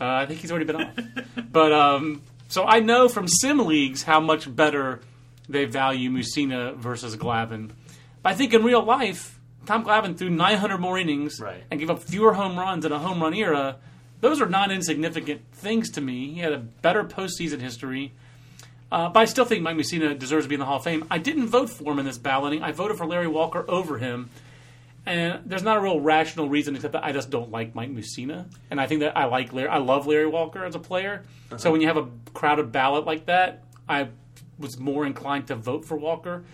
uh, I think he's already been off. but um, so I know from sim leagues how much better they value Mussina versus Glavine. But I think in real life, Tom Glavine threw 900 more innings Right. and gave up fewer home runs in a home run era. Those are not insignificant things to me. He had a better postseason history. Uh, but I still think Mike Mussina deserves to be in the Hall of Fame. I didn't vote for him in this balloting. I voted for Larry Walker over him. And there's not a real rational reason except that I just don't like Mike Mussina, and I think that I like Larry. I love Larry Walker as a player. Uh-huh. So when you have a crowded ballot like that, I was more inclined to vote for Walker.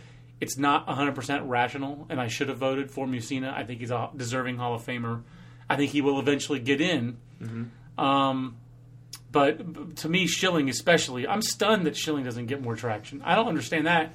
It's not 100% rational, and I should have voted for Mussina. I think he's a deserving Hall of Famer. I think he will eventually get in. Mm-hmm. Um, but to me, Schilling especially, I'm stunned that Schilling doesn't get more traction. I don't understand that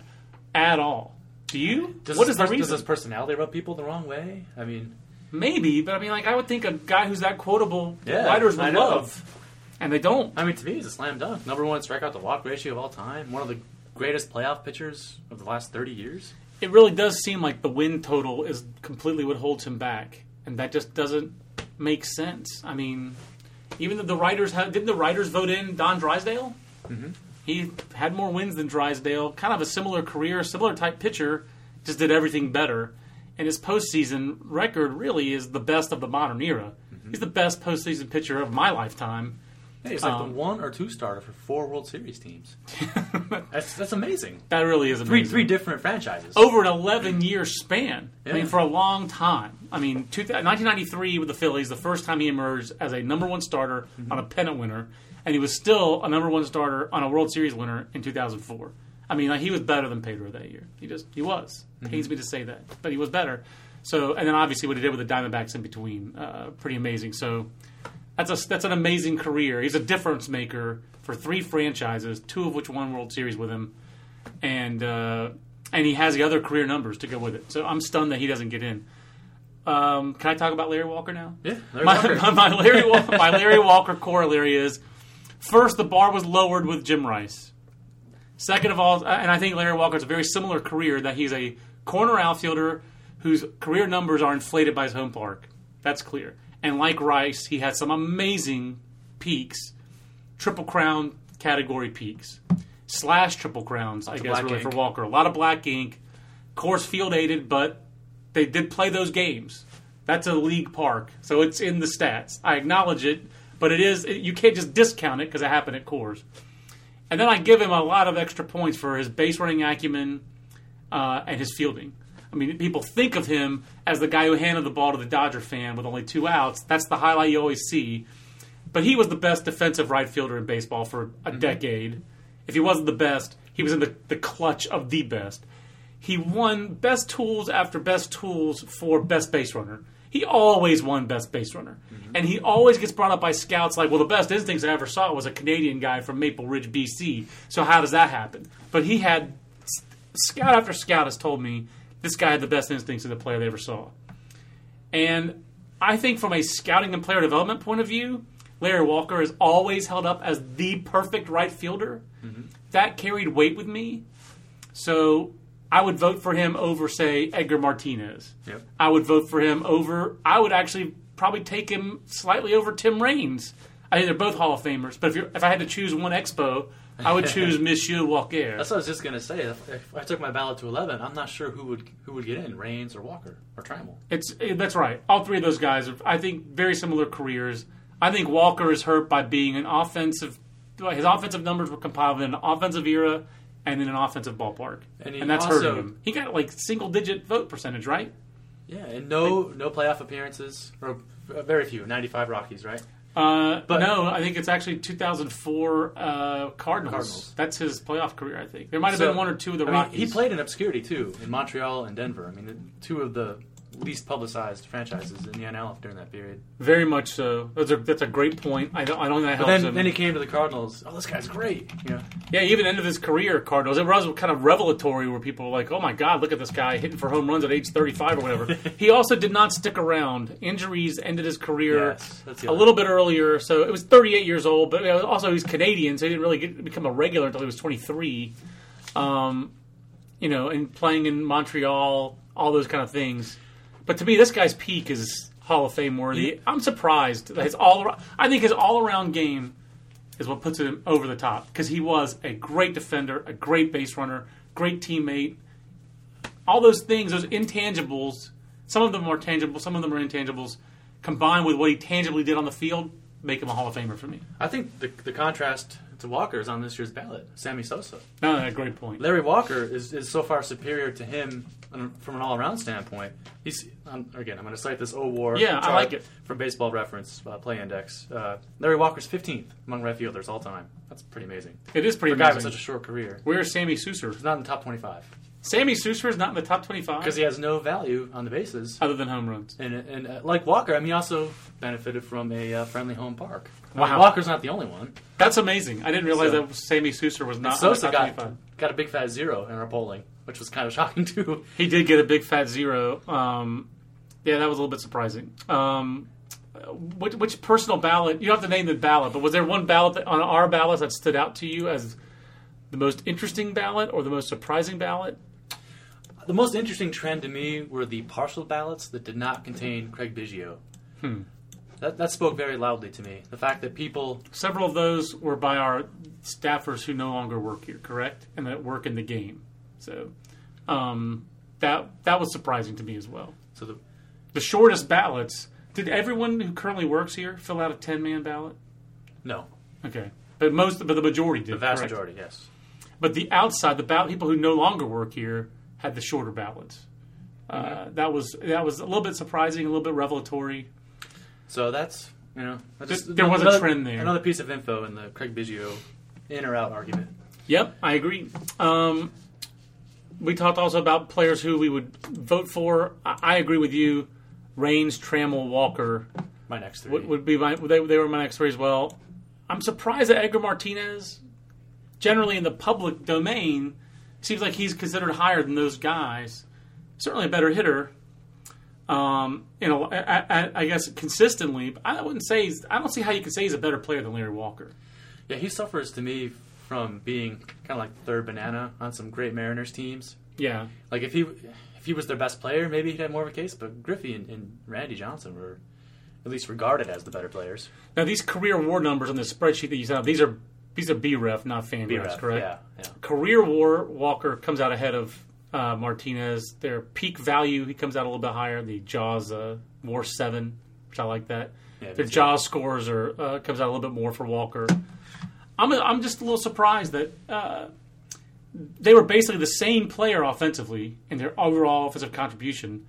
at all. Do you? Does what his is the pers- reason? Does his personality rub people the wrong way? I mean, Maybe, but I mean, like, I would think a guy who's that quotable, Yeah, writers I would love, and they don't. I mean, to me, he's a slam dunk. Number one strikeout to walk ratio of all time. One of the greatest playoff pitchers of the last 30 years. It really does seem like the win total is completely what holds him back, and that just doesn't make sense. I mean, even the, the writers have, didn't the writers vote in Don Drysdale? Mm-hmm. He had more wins than Drysdale. Kind of a similar career, similar type pitcher, just did everything better. And his postseason record really is the best of the modern era. Mm-hmm. He's the best postseason pitcher of my lifetime. Hey, he's like Um, the one or two starter for four World Series teams. *laughs* that's that's amazing. That really is Three amazing. three different franchises. over an 11 year span. I mean, for a long time. I mean, two, 1993 with the Phillies, the first time he emerged as a number one starter Mm-hmm. on a pennant winner, and he was still a number one starter on a World Series winner in 2004. I mean, like, he was better than Pedro that year. He just he was. Mm-hmm. Pains me to say that, but he was better. So, and then obviously what he did with the Diamondbacks in between, uh, pretty amazing. So, that's a that's an amazing career. He's a difference maker for three franchises, two of which won World Series with him, and uh, and he has the other career numbers to go with it. So I'm stunned that he doesn't get in. Um, can I talk about Larry Walker now? Yeah, Larry my, Walker. my, *laughs* my Larry Wa- my Larry Walker corollary is first the bar was lowered with Jim Rice. Second of all, and I think Larry Walker has a very similar career that he's a corner outfielder whose career numbers are inflated by his home park. That's clear. And like Rice, he had some amazing peaks, triple crown category peaks, slash triple crowns. I guess really ink. for Walker. A lot of black ink, Coors Field aided, but they did play those games. That's a league park, so it's in the stats. I acknowledge it, but it is you can't just discount it because it happened at Coors. And then I give him a lot of extra points for his base running acumen uh, and his fielding. I mean, people think of him as the guy who handed the ball to the Dodger fan with only two outs. That's the highlight you always see. But he was the best defensive right fielder in baseball for a mm-hmm. decade. If he wasn't the best, he was in the, the clutch of the best. He won best tools after best tools for best base runner. He always won best base runner. Mm-hmm. And he always gets brought up by scouts like, well, the best instincts I ever saw was a Canadian guy from Maple Ridge, BC. So how does that happen? But he had, scout after scout has told me this guy had the best instincts of the player they ever saw. And I think from a scouting and player development point of view, Larry Walker is always held up as the perfect right fielder. Mm-hmm. That carried weight with me. So I would vote for him over, say, Edgar Martinez. Yep. I would vote for him over. I would actually probably take him slightly over Tim Raines. I think they're both Hall of Famers. But if, you're, if I had to choose one expo, I would choose Monsieur Walker. That's what I was just gonna say. If, if I took my ballot to eleven, I'm not sure who would who would get in, Raines or Walker or Trammell. It's eh, that's right. All three of those guys are, I think, very similar careers. I think Walker is hurt by being an offensive. His offensive numbers were compiled in an offensive era and in an offensive ballpark, And he that's also- hurting him. He got like single digit vote percentage, right? Yeah, and no no playoff appearances or uh, very few. Ninety five Rockies, right? Uh, But- no, I think it's actually 2004 uh, Cardinals. Cardinals. That's his playoff career. I think there might have So, been one or two of the I mean, Rockies. he played in obscurity too in Montreal and Denver. I mean, two of the least publicized franchises in the NL during that period. very much so. That's a that's a great point. I don't I don't think that But helps then, him. then he came to the Cardinals. Oh, this guy's great. You know, Yeah, even end of his career, Cardinals. It was kind of revelatory where people were like, "Oh my God, look at this guy hitting for home runs at age 35 or whatever." *laughs* he also did not stick around. Injuries ended his career Yes, a little bit earlier. So it was 38 years old, but also he's Canadian, so he didn't really get, become a regular until he was 23. Um, you know, and playing in Montreal, all those kind of things. But to me, this guy's peak is Hall of Fame worthy. I'm surprised that his all. I think his all around game is what puts him over the top because he was a great defender, a great base runner, great teammate. All those things, those intangibles, some of them are tangible, some of them are intangibles, combined with what he tangibly did on the field, make him a Hall of Famer for me. I think the the contrast to Walker is on this year's ballot. Sammy Sosa. No, no, great point. Larry Walker is, is so far superior to him from an all around standpoint. He's um, again. I'm going to cite this O WAR. Yeah, I like it. from Baseball Reference uh, Play Index. Uh, Larry Walker's 15th among right fielders all time. That's pretty amazing. It is For pretty a guy with such a short career, Where's Sammy Sosa? he's not in the top 25 Sammy Sosa is not in the top 25 because he has no value on the bases. other than home runs. And, and uh, like Walker, I mean, he also benefited from a uh, friendly home park. I mean, Wow. Walker's not the only one. That's amazing. I didn't realize So- that Sammy Sosa was not Sosa got got a big fat zero in our polling, which was kind of *laughs* shocking too. He did get a big fat zero. Um, yeah, that was a little bit surprising. Um, which, which personal ballot? You don't have to name the ballot, but was there one ballot that, on our ballots that stood out to you as the most interesting ballot or the most surprising ballot? The most interesting trend to me were the partial ballots that did not contain Craig Biggio. Hmm. that that spoke very loudly to me. The fact that people, Several of those were by our staffers who no longer work here, correct, and that work in the game. So um, that that was surprising to me as well. so the The shortest ballots. Did everyone who currently works here fill out a ten man ballot? no, Okay, but most, but the majority did. the vast correct? majority, yes. But the outside, the ballot people who no longer work here had the shorter ballots. Uh, that was that was a little bit surprising, a little bit revelatory. So that's you know that's There- there was a trend there. Another piece of info in the Craig Biggio in or out argument. Yep, I agree. Um, we talked also about players who we would vote for. I, I agree with you. Raines, Trammell, Walker My next three. would, would be my they, they were my next three as well. I'm surprised that Edgar Martinez, generally in the public domain, seems like he's considered higher than those guys. Certainly a better hitter. Um, you know, I, I, I guess consistently. But I wouldn't say he's, I don't see how you can say he's a better player than Larry Walker. yeah, he suffers to me from being kind of like the third banana on some great Mariners teams. Yeah, Like if he if he was their best player, maybe he'd have more of a case. But Griffey and, and Randy Johnson were at least regarded as the better players. Now these career war numbers on the spreadsheet that you sent out, these are these are BREF, not FanGraphs, B-Ref, correct? Yeah, yeah. Career war Walker comes out ahead of uh, Martinez. Their peak value, he comes out a little bit higher. The Jaws uh, War Seven, which I like that. Yeah, Their. Jaws scores are uh, comes out a little bit more for Walker. I'm I'm just a little surprised that uh, they were basically the same player offensively in their overall offensive contribution,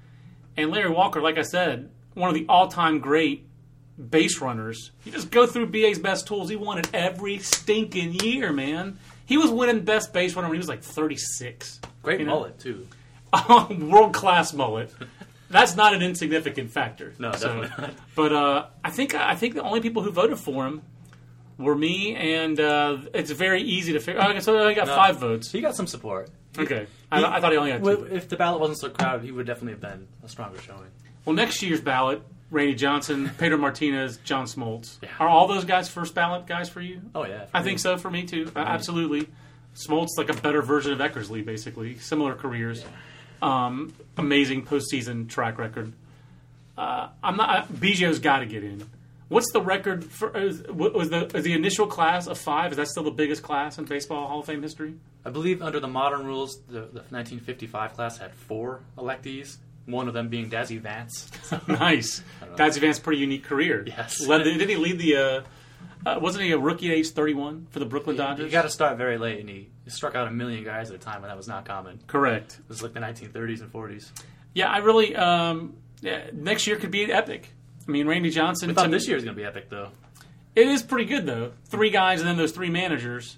and Larry Walker, like I said, one of the all-time great base runners. You just go through BA's best tools. He won it every stinking year, man. He was winning best base runner when he was like 36. Great You know? mullet too. *laughs* World class mullet. That's not an insignificant factor. No, definitely not. But uh, I think I think the only people who voted for him were me, and uh, it's very easy to figure. Oh, so I got No. five votes. He got some support. Okay, I, I thought he only had two. Well, If the ballot wasn't so crowded, he would definitely have been a stronger showing. Well, next year's ballot, Randy Johnson, *laughs* Pedro Martinez, John Smoltz. Yeah. Are all those guys first ballot guys for you? Oh yeah, I think so for me too. Uh, absolutely. Smoltz like a better version of Eckersley, basically. Similar careers. Um, amazing postseason track record. Uh, I'm not. Uh, Biggio's got to get in. What's the record for? Is, was the is the initial class of five? Is that still the biggest class in baseball Hall of Fame history? I believe under the modern rules, the, the 1955 class had four electees. One of them being Dazzy Vance. *laughs* *laughs* nice. Dazzy Vance's pretty unique career. Yes. Led the, did he lead the? Uh, uh, wasn't he a rookie at age 31 for the Brooklyn Dodgers? You Dodgers? got to start very late, and he struck out a million guys at a time, and that was not common. Correct. It was like the 1930s and 40s. Yeah, I really. Um, yeah, next year could be epic. I mean, Randy Johnson. I thought this me- year was going to be epic, though. It is pretty good though. Three guys and then those three managers.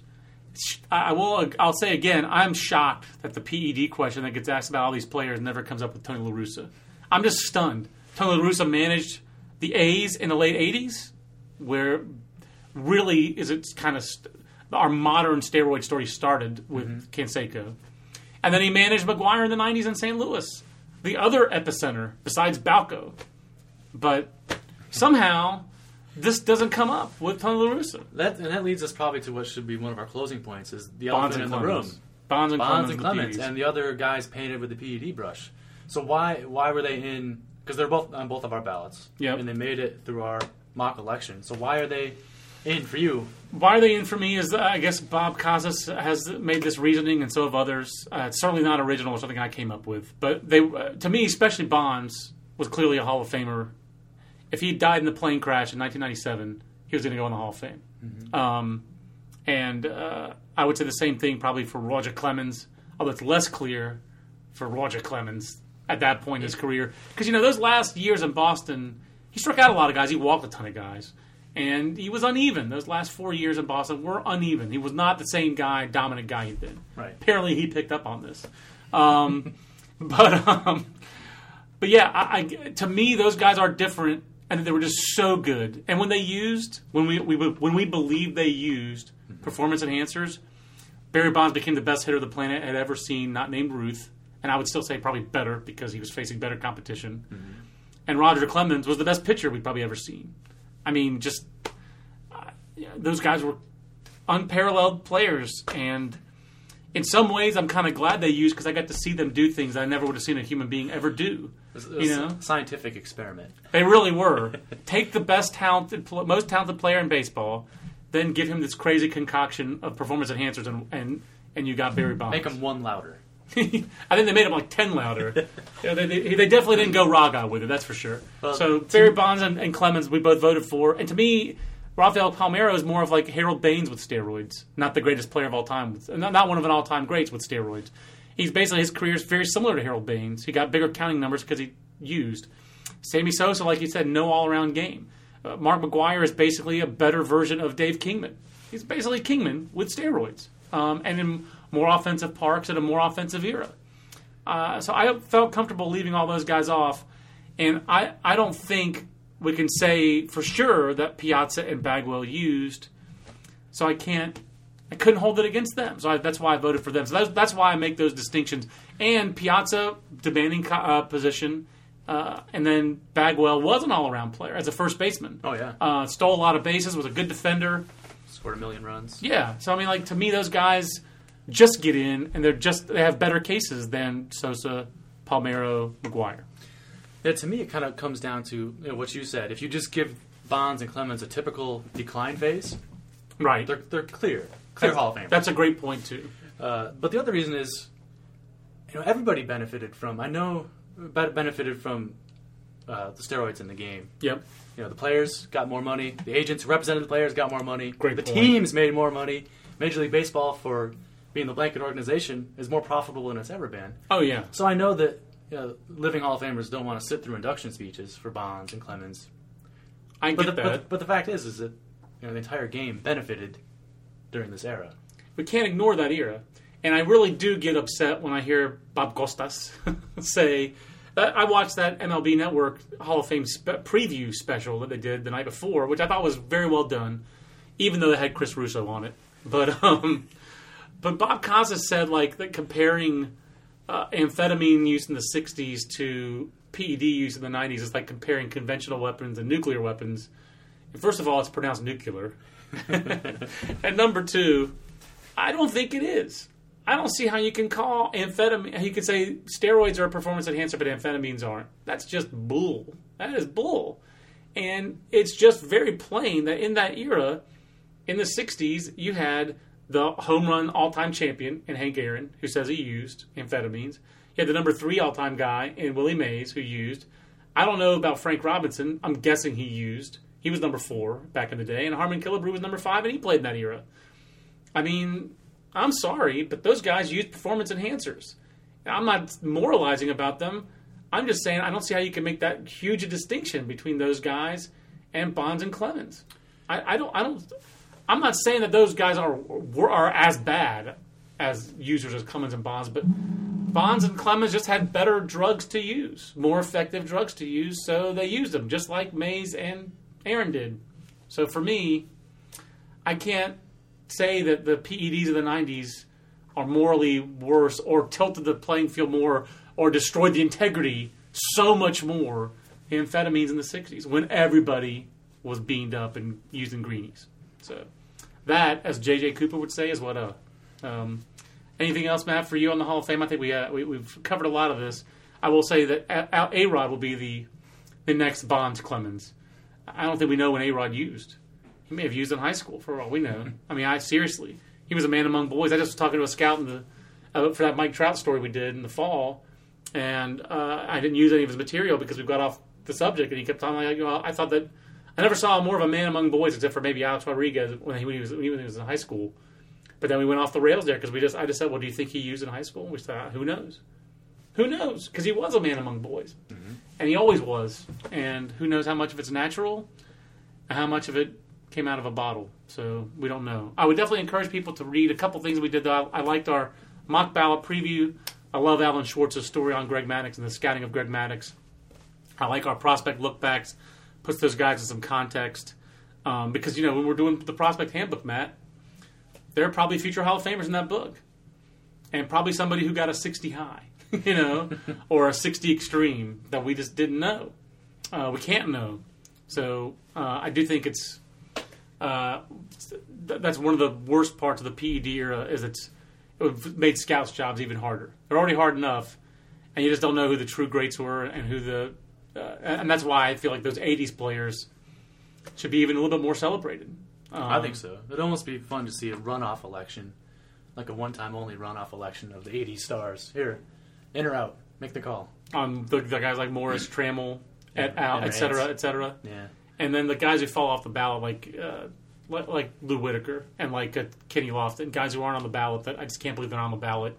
I I will. I'll say again. I'm shocked that the PED question that gets asked about all these players never comes up with Tony La Russa. I'm just stunned. Tony La Russa managed the A's in the late '80s, where really is it kind of st- our modern steroid story started with mm-hmm. Canseco, and then he managed McGwire in the '90s in St. Louis, the other epicenter besides Balco. But somehow this doesn't come up with Tony La Russa. That, and that leads us probably to what should be one of our closing points: is the Bonds elephant in the room. Bonds and Bonds Clemens, and the Clemens, PEDs. and the other guys painted with the PED brush. So why why were they in? Because they're both on both of our ballots. Yep. And they made it through our mock election. So why are they in for you? Why are they in for me is uh, I guess Bob Costas has made this reasoning, and so have others. Uh, it's certainly not original. or something I came up with, but they, uh, to me, especially Bonds was clearly a Hall of Famer. If he died in the plane crash in 1997, he was going to go in the Hall of Fame. Um, and uh, I would say the same thing probably for Roger Clemens, although it's less clear for Roger Clemens at that point in his career. Because, you know, those last years in Boston, he struck out a lot of guys. He walked a ton of guys. And he was uneven. Those last four years in Boston were uneven. He was not the same guy, dominant guy he'd been. Right. Apparently, he picked up on this. Um, *laughs* but um, but yeah, I, I, to me, those guys are different, and they were just so good. And when they used, when we, we when we believed they used performance enhancers, Barry Bonds became the best hitter the planet had ever seen, not named Ruth. And I would still say probably better because he was facing better competition. And Roger Clemens was the best pitcher we'd probably ever seen. I mean, just uh, those guys were unparalleled players, and in some ways, I'm kind of glad they used because I got to see them do things I never would have seen a human being ever do. You know? scientific experiment. They really were. *laughs* Take the best talented, most talented player in baseball, then give him this crazy concoction of performance enhancers, and and, and you got Barry Bonds. Make him one louder. *laughs* I think they made him like ten louder. *laughs* Yeah, they, they, they definitely didn't go Raga with it. That's for sure. Well, so Barry Bonds and, and Clemens, we both voted for. And to me, Rafael Palmeiro is more of like Harold Baines with steroids, not the greatest player of all time, not one of an all-time greats with steroids. He's basically his career is very similar to Harold Baines. He got bigger counting numbers because he used. Sammy Sosa, like you said, no all-around game. Uh, Mark McGwire is basically a better version of Dave Kingman. He's basically Kingman with steroids, um, and in more offensive parks at a more offensive era. Uh, so I felt comfortable leaving all those guys off, and I, I don't think we can say for sure that Piazza and Bagwell used. So I can't, I couldn't hold it against them. So I, that's why I voted for them. So that's, that's why I make those distinctions. And Piazza demanding co- uh, position, uh, and then Bagwell was an all-around player as a first baseman. Oh yeah, Uh, stole a lot of bases, was a good defender. scored a million runs. Yeah, so I mean, like to me, those guys just get in, and they're just they have better cases than Sosa, Palmeiro, McGwire. Yeah, to me, it kind of comes down to you know, what you said. If you just give Bonds and Clemens a typical decline phase, Right. they're they're clear, clear Hall of Fame. That's a great point too. Uh, but the other reason is, you know, everybody benefited from. I know be- benefited from uh, the steroids in the game. Yep. You know, the players got more money. The agents who represented the players got more money. Great the point. teams made more money. Major League Baseball, for being the blanket organization, is more profitable than it's ever been. Oh yeah. So I know that you know, living Hall of Famers don't want to sit through induction speeches for Bonds and Clemens. I But get the, that. but, but the fact is, is that you know the entire game benefited during this era. we can't ignore that era. And I really do get upset when I hear Bob Costas *laughs* say. I watched that MLB Network Hall of Fame spe- preview special that they did the night before, which I thought was very well done, even though they had Chris Russo on it. *laughs* But um, but Bob Costas said like that comparing uh, amphetamine use in the '60s to PED use in the '90s is like comparing conventional weapons and nuclear weapons. First of all, it's pronounced nuclear, *laughs* and number two, I don't think it is. I don't see how you can call amphetamine. You could say steroids are a performance enhancer, but amphetamines aren't. That's just bull. That is bull. And it's just very plain that in that era, in the '60s, you had the home run all-time champion in Hank Aaron, who says he used amphetamines. You had the number three all-time guy in Willie Mays, who used. I don't know about Frank Robinson. I'm guessing he used. He was number four back in the day, and Harmon Killebrew was number five, and he played in that era. I mean, I'm sorry, but those guys used performance enhancers. I'm not moralizing about them. I'm just saying I don't see how you can make that huge a distinction between those guys and Bonds and Clemens. I, I don't. I don't. I'm not saying that those guys are are as bad as users as Clemens and Bonds, but Bonds and Clemens just had better drugs to use, more effective drugs to use, so they used them just like Mays and Aaron did. So for me, I can't say that the PEDs of the 90s are morally worse or tilted the playing field more or destroyed the integrity so much more than amphetamines in the 60s when everybody was beamed up and using greenies. So that, as J.J. Cooper would say, is what uh Um, anything else, Matt, for you on the Hall of Fame? I think we, uh, we we've covered a lot of this. I will say that A Rod will be the the next Bonds Clemens. I don't think we know when A Rod used. He may have used in high school for all we know. I mean, I seriously, he was a man among boys. I just was talking to a scout in the uh, for that Mike Trout story we did in the fall, and uh, I didn't use any of his material because we got off the subject, and he kept talking like, you know, I thought that I never saw more of a man among boys except for maybe Alex Rodriguez when he, when he was when he was in high school. But then we went off the rails there because we just I just said, well, do you think he used in high school? And we said, who knows? Who knows? Because he was a man among boys, and he always was. And who knows how much of it's natural, and how much of it came out of a bottle. So we don't know. I would definitely encourage people to read a couple things we did. Though I, I liked our mock ballot preview. I love Alan Schwarz's story on Greg Maddux and the scouting of Greg Maddux. I like our prospect lookbacks, puts those guys in some context. Um, because you know when we're doing the prospect handbook, Matt, there are probably future Hall of Famers in that book, and probably somebody who got a 60 high, *laughs* you know, or a 60 extreme that we just didn't know. Uh, we can't know. So uh, I do think it's uh, th- that's one of the worst parts of the PED era is it's it made scouts' jobs even harder. They're already hard enough, and you just don't know who the true greats were and who the, uh, and that's why I feel like those '80s players should be even a little bit more celebrated. Um, I think so. It'd almost be fun to see a runoff election, like a one-time only runoff election of the '80s stars. Here, in or out, make the call. Um, the, the guys like Morris, Trammell, et al, et cetera, et cetera. Yeah, And then the guys who fall off the ballot, like uh, li- like Lou Whitaker and like uh, Kenny Lofton, guys who aren't on the ballot that I just can't believe they're on the ballot.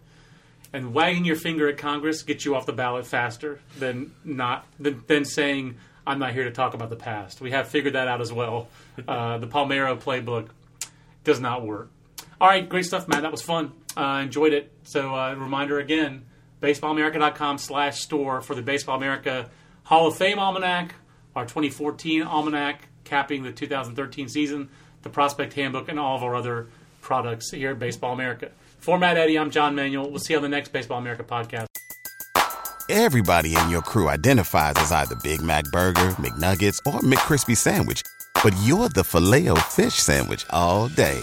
And wagging your finger at Congress gets you off the ballot faster than not than, than saying I'm not here to talk about the past. We have figured that out as well. Uh, the Palmeiro playbook does not work. All right, great stuff, Matt. That was fun. Uh, enjoyed it. So, uh, reminder again: baseballamerica.com/slash store for the Baseball America Hall of Fame Almanac, our 2014 Almanac capping the 2013 season, the Prospect Handbook, and all of our other products here at Baseball America. For Matt Eddy, I'm John Manuel. We'll see you on the next Baseball America podcast. Everybody in your crew identifies as either Big Mac Burger, McNuggets, or McCrispy Sandwich. But you're the filet fish Sandwich all day.